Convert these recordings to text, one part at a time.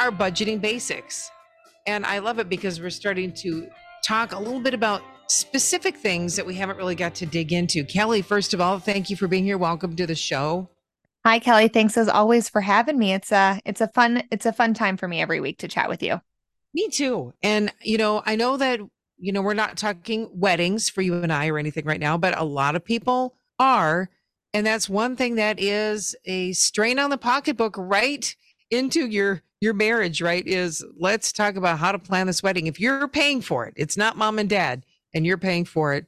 our budgeting basics. And I love it because we're starting to talk a little bit about specific things that we haven't really got to dig into. Kelly, first of all, thank you for being here. Welcome to the show. Hi Kelly, thanks as always for having me. It's a it's a fun it's a fun time for me every week to chat with you. Me too. And you know, I know that you know, we're not talking weddings for you and I or anything right now, but a lot of people are and that's one thing that is a strain on the pocketbook right into your your marriage, right? Is let's talk about how to plan this wedding. If you're paying for it, it's not mom and dad and you're paying for it,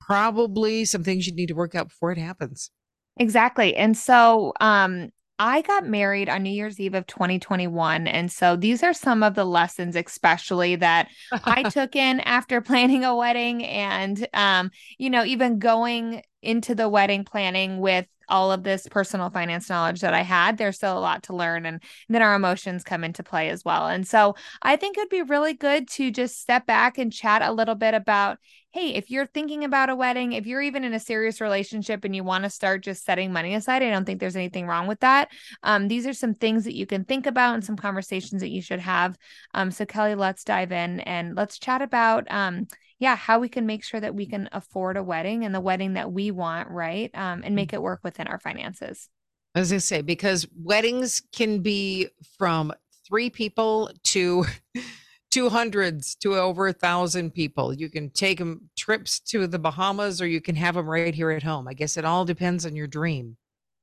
probably some things you need to work out before it happens. Exactly. And so um I got married on New Year's Eve of 2021. And so these are some of the lessons, especially that I took in after planning a wedding and, um, you know, even going into the wedding planning with all of this personal finance knowledge that I had, there's still a lot to learn. And, and then our emotions come into play as well. And so I think it'd be really good to just step back and chat a little bit about hey, if you're thinking about a wedding, if you're even in a serious relationship and you want to start just setting money aside, I don't think there's anything wrong with that. Um, these are some things that you can think about and some conversations that you should have. Um, so, Kelly, let's dive in and let's chat about um, yeah, how we can make sure that we can afford a wedding and the wedding that we want, right? Um, and make mm. it work within our finances. As I say, because weddings can be from three people to two hundreds to over a thousand people. You can take them trips to the Bahamas or you can have them right here at home. I guess it all depends on your dream.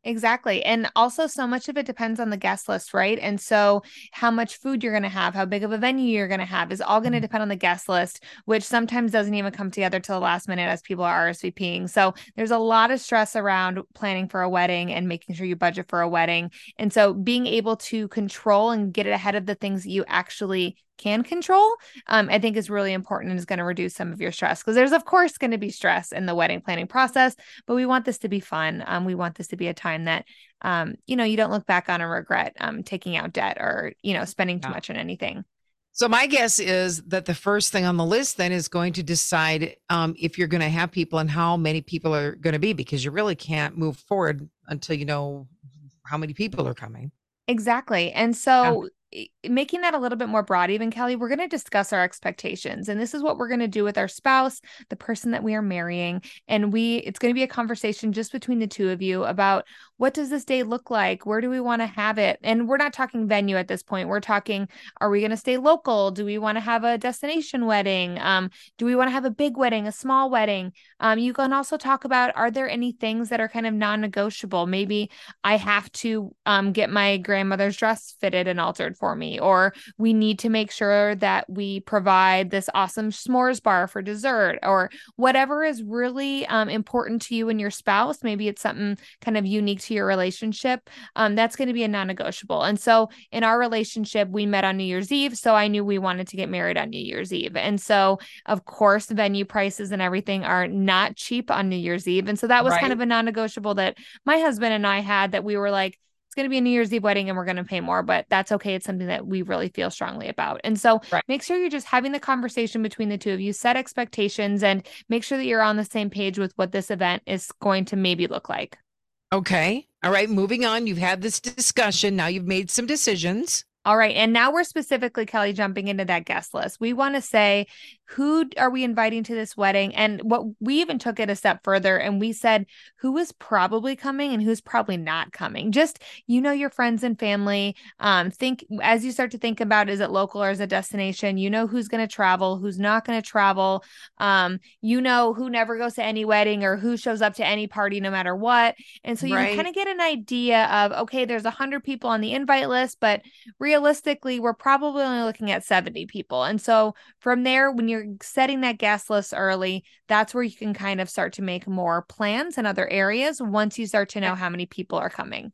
Exactly. And also, so much of it depends on the guest list, right? And so, how much food you're going to have, how big of a venue you're going to have is all going to mm-hmm. depend on the guest list, which sometimes doesn't even come together till the last minute as people are RSVPing. So, there's a lot of stress around planning for a wedding and making sure you budget for a wedding. And so, being able to control and get it ahead of the things that you actually can control, um, I think is really important and is going to reduce some of your stress because there's, of course, going to be stress in the wedding planning process, but we want this to be fun. Um, we want this to be a time that, um, you know, you don't look back on and regret um, taking out debt or, you know, spending too much on anything. So my guess is that the first thing on the list then is going to decide um, if you're going to have people and how many people are going to be because you really can't move forward until you know how many people are coming. Exactly. And so making that a little bit more broad, even Kelly, we're going to discuss our expectations. And this is what we're going to do with our spouse, the person that we are marrying. And we, it's going to be a conversation just between the two of you about what does this day look like? Where do we want to have it? And we're not talking venue at this point. We're talking, are we going to stay local? Do we want to have a destination wedding? Um, do we want to have a big wedding, a small wedding? Um, you can also talk about, are there any things that are kind of non-negotiable? Maybe I have to um, get my grandmother's dress fitted and altered for me, or we need to make sure that we provide this awesome s'mores bar for dessert, or whatever is really um, important to you and your spouse. Maybe it's something kind of unique to your relationship. Um, that's going to be a non negotiable. And so in our relationship, we met on New Year's Eve. So I knew we wanted to get married on New Year's Eve. And so, of course, venue prices and everything are not cheap on New Year's Eve. And so that was right. kind of a non negotiable that my husband and I had that we were like, it's going to be a New Year's Eve wedding and we're going to pay more, but that's okay. It's something that we really feel strongly about. And so right. make sure you're just having the conversation between the two of you, set expectations, and make sure that you're on the same page with what this event is going to maybe look like. Okay. All right. Moving on. You've had this discussion. Now you've made some decisions. All right. And now we're specifically, Kelly, jumping into that guest list. We want to say, who are we inviting to this wedding? And what we even took it a step further and we said, who is probably coming and who's probably not coming? Just, you know, your friends and family. Um, think as you start to think about is it local or is it destination? You know who's going to travel, who's not going to travel. Um, you know who never goes to any wedding or who shows up to any party no matter what. And so you right. kind of get an idea of, okay, there's a hundred people on the invite list, but realistically, we're probably only looking at 70 people. And so from there, when you're setting that guest list early, that's where you can kind of start to make more plans in other areas once you start to know how many people are coming.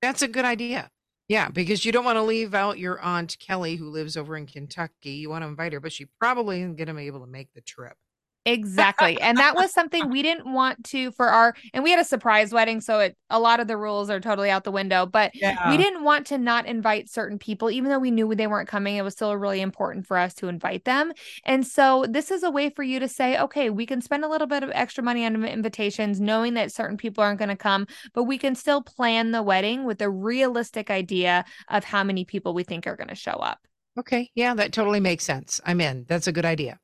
That's a good idea. Yeah, because you don't want to leave out your aunt Kelly who lives over in Kentucky. You want to invite her, but she probably isn't going to be able to make the trip. Exactly. And that was something we didn't want to for our and we had a surprise wedding so it a lot of the rules are totally out the window, but yeah. we didn't want to not invite certain people even though we knew they weren't coming. It was still really important for us to invite them. And so this is a way for you to say, okay, we can spend a little bit of extra money on invitations knowing that certain people aren't going to come, but we can still plan the wedding with a realistic idea of how many people we think are going to show up. Okay. Yeah, that totally makes sense. I'm in. That's a good idea.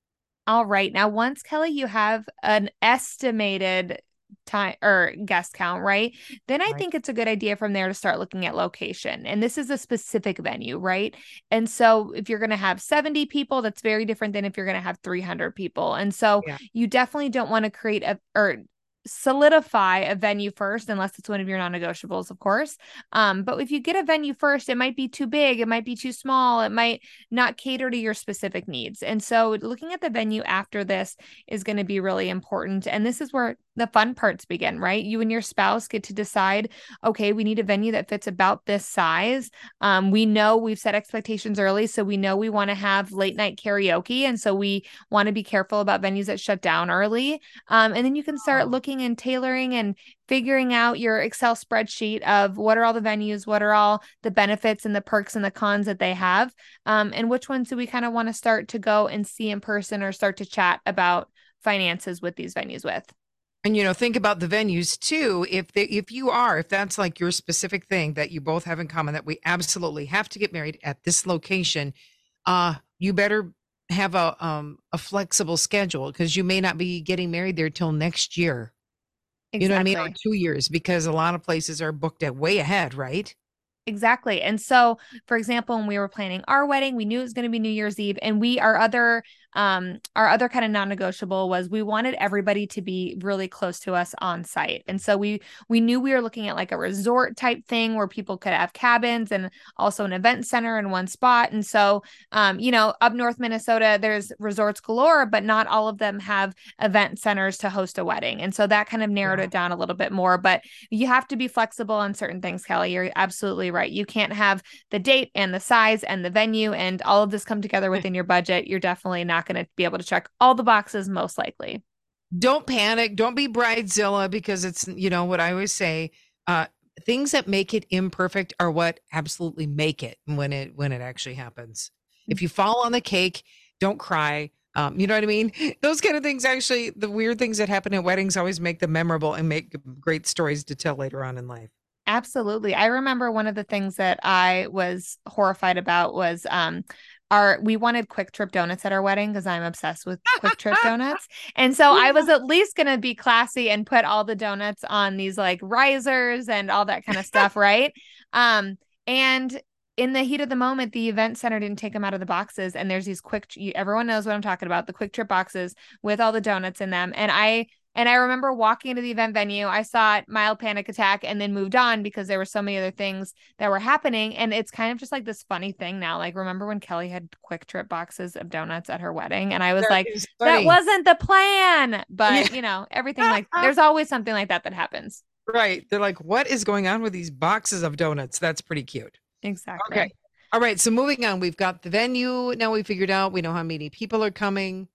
All right. Now, once Kelly, you have an estimated time or guest count, right? Then I right. think it's a good idea from there to start looking at location. And this is a specific venue, right? And so if you're going to have 70 people, that's very different than if you're going to have 300 people. And so yeah. you definitely don't want to create a or solidify a venue first unless it's one of your non-negotiables of course um, but if you get a venue first it might be too big it might be too small it might not cater to your specific needs and so looking at the venue after this is going to be really important and this is where the fun parts begin, right? You and your spouse get to decide, okay, we need a venue that fits about this size. Um, we know we've set expectations early, so we know we want to have late night karaoke. And so we want to be careful about venues that shut down early. Um, and then you can start looking and tailoring and figuring out your Excel spreadsheet of what are all the venues, what are all the benefits and the perks and the cons that they have, um, and which ones do we kind of want to start to go and see in person or start to chat about finances with these venues with. And you know, think about the venues too. If they, if you are, if that's like your specific thing that you both have in common, that we absolutely have to get married at this location, uh, you better have a um a flexible schedule because you may not be getting married there till next year. Exactly. You know what I mean? Or two years because a lot of places are booked at way ahead, right? Exactly. And so, for example, when we were planning our wedding, we knew it was going to be New Year's Eve, and we our other um, our other kind of non-negotiable was we wanted everybody to be really close to us on site. And so we we knew we were looking at like a resort type thing where people could have cabins and also an event center in one spot. And so um, you know, up north Minnesota, there's resorts galore, but not all of them have event centers to host a wedding. And so that kind of narrowed yeah. it down a little bit more. But you have to be flexible on certain things, Kelly. You're absolutely right. You can't have the date and the size and the venue and all of this come together within your budget. You're definitely not going to be able to check all the boxes most likely. Don't panic. Don't be bridezilla because it's, you know, what I always say, uh, things that make it imperfect are what absolutely make it when it when it actually happens. If you fall on the cake, don't cry. Um, you know what I mean? Those kind of things actually, the weird things that happen at weddings always make them memorable and make great stories to tell later on in life. Absolutely. I remember one of the things that I was horrified about was um our we wanted Kwik Trip donuts at our wedding because I'm obsessed with Kwik Trip donuts. And so I was at least gonna be classy and put all the donuts on these like risers and all that kind of stuff, right? Um, and in the heat of the moment, the event center didn't take them out of the boxes, and there's these quick. Everyone knows what I'm talking about. The Kwik Trip boxes with all the donuts in them, and I and I remember walking into the event venue, I saw it, mild panic attack, and then moved on because there were so many other things that were happening. And it's kind of just like this funny thing now. Like, remember when Kelly had Kwik Trip boxes of donuts at her wedding? And I was like, that wasn't the plan. But, yeah. you know, everything like there's always something like that that happens. Right. They're like, what is going on with these boxes of donuts? That's pretty cute. Exactly. Okay. All right. So moving on, we've got the venue. Now we figured out we know how many people are coming.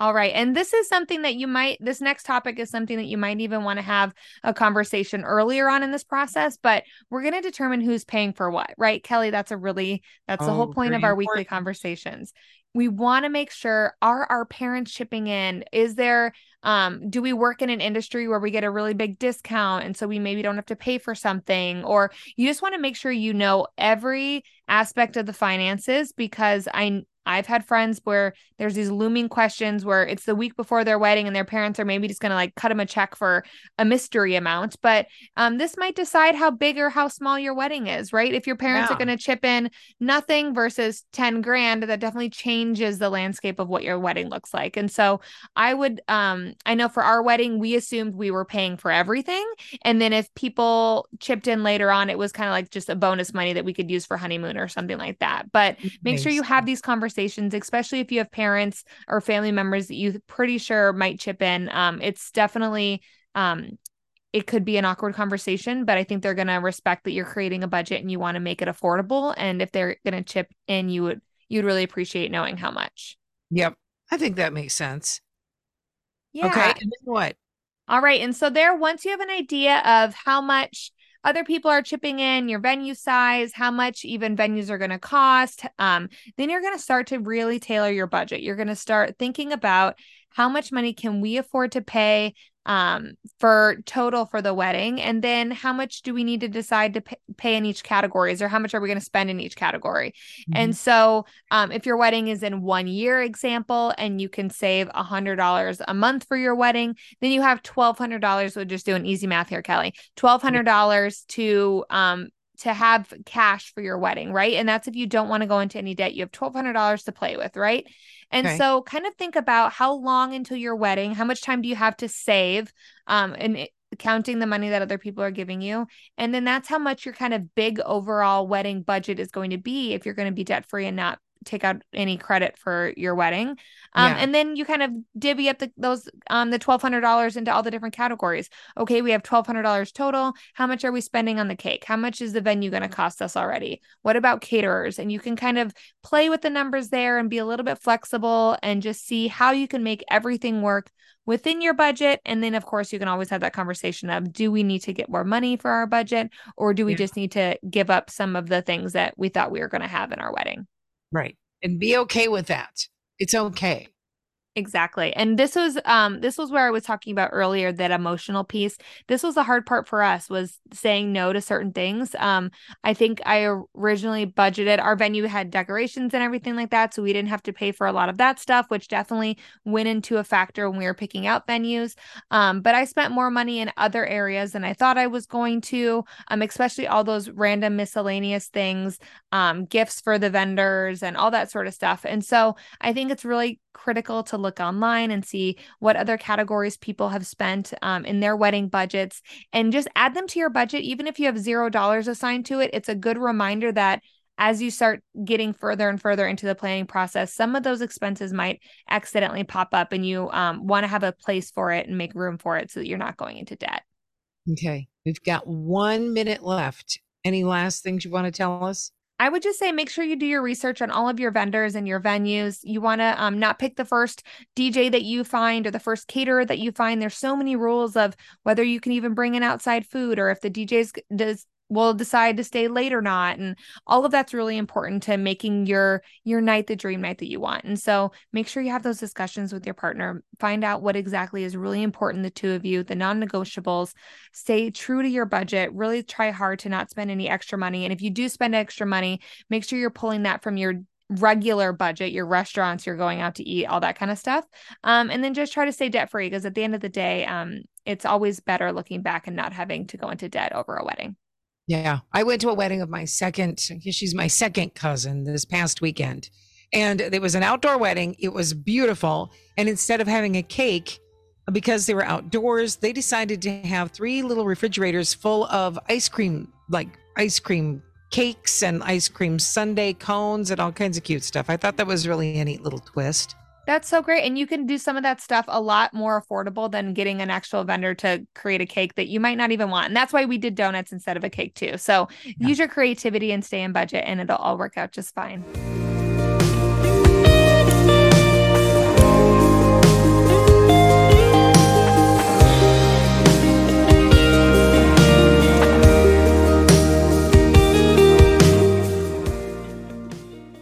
All right. And this is something that you might, this next topic is something that you might even want to have a conversation earlier on in this process, but we're going to determine who's paying for what, right? Kelly, that's a really, that's oh, the whole point of our important. weekly conversations. We want to make sure are our parents chipping in? Is there, um, do we work in an industry where we get a really big discount and so we maybe don't have to pay for something? Or you just want to make sure you know every aspect of the finances because I, I've had friends where there's these looming questions where it's the week before their wedding and their parents are maybe just going to like cut them a check for a mystery amount. But um, this might decide how big or how small your wedding is, right? If your parents yeah. are going to chip in nothing versus 10 grand, that definitely changes the landscape of what your wedding looks like. And so I would, um, I know for our wedding, we assumed we were paying for everything. And then if people chipped in later on, it was kind of like just a bonus money that we could use for honeymoon or something like that. But make sure you have these conversations conversations, especially if you have parents or family members that you pretty sure might chip in. Um, it's definitely um, it could be an awkward conversation, but I think they're going to respect that you're creating a budget and you want to make it affordable. And if they're going to chip in, you would you'd really appreciate knowing how much. Yep, I think that makes sense. Yeah. Okay. And then what? All right. And so there, once you have an idea of how much other people are chipping in, your venue size, how much even venues are going to cost, um, then you're going to start to really tailor your budget. You're going to start thinking about how much money can we afford to pay um, for total for the wedding. And then how much do we need to decide to pay in each categories or how much are we going to spend in each category? Mm-hmm. and so um, if your wedding is in one year example and you can save a hundred dollars a month for your wedding then you have twelve hundred dollars we'll just do an easy math here kelly twelve hundred dollars to um to have cash for your wedding right and that's if you don't want to go into any debt you have twelve hundred dollars to play with right and okay. so kind of think about how long until your wedding, how much time do you have to save um and it, counting the money that other people are giving you. And then that's how much your kind of big overall wedding budget is going to be if you're going to be debt free and not take out any credit for your wedding. Um, yeah. and then you kind of divvy up the those um the twelve hundred dollars into all the different categories. Okay, we have twelve hundred dollars total. How much are we spending on the cake? How much is the venue going to cost us already? What about caterers? And you can kind of play with the numbers there and be a little bit flexible and just see how you can make everything work within your budget. And then, of course, you can always have that conversation of do we need to get more money for our budget or do we yeah. just need to give up some of the things that we thought we were going to have in our wedding? Right. And be okay with that. It's okay. Exactly. And this was um this was where I was talking about earlier that emotional piece. This was the hard part for us was saying no to certain things. Um I think I originally budgeted our venue had decorations and everything like that so we didn't have to pay for a lot of that stuff which definitely went into a factor when we were picking out venues. Um but I spent more money in other areas than I thought I was going to. Um especially all those random miscellaneous things, um gifts for the vendors and all that sort of stuff. And so I think it's really critical to look online and see what other categories people have spent um, in their wedding budgets and just add them to your budget. Even if you have zero dollars assigned to it, it's a good reminder that as you start getting further and further into the planning process, some of those expenses might accidentally pop up and you um, want to have a place for it and make room for it so that you're not going into debt. Okay. We've got one minute left. Any last things you want to tell us? I would just say make sure you do your research on all of your vendors and your venues. You want to um, not pick the first DJ that you find or the first caterer that you find. There's so many rules of whether you can even bring in outside food or if the DJ's does will decide to stay late or not and all of that's really important to making your your night the dream night that you want. And so make sure you have those discussions with your partner. Find out what exactly is really important the two of you the non-negotiables. Stay true to your budget. Really try hard to not spend any extra money. And if you do spend extra money make sure you're pulling that from your regular budget, your restaurants, you're going out to eat, all that kind of stuff. Um, and then just try to stay debt free because at the end of the day, um, it's always better looking back and not having to go into debt over a wedding. Yeah. I went to a wedding of my second, she's my second cousin this past weekend. And it was an outdoor wedding. It was beautiful. And instead of having a cake, because they were outdoors, they decided to have three little refrigerators full of ice cream, like ice cream cakes and ice cream sundae cones and all kinds of cute stuff. I thought that was really a neat little twist. That's so great. And you can do some of that stuff a lot more affordable than getting an actual vendor to create a cake that you might not even want. And that's why we did donuts instead of a cake too. So yeah. use your creativity and stay in budget and it'll all work out just fine.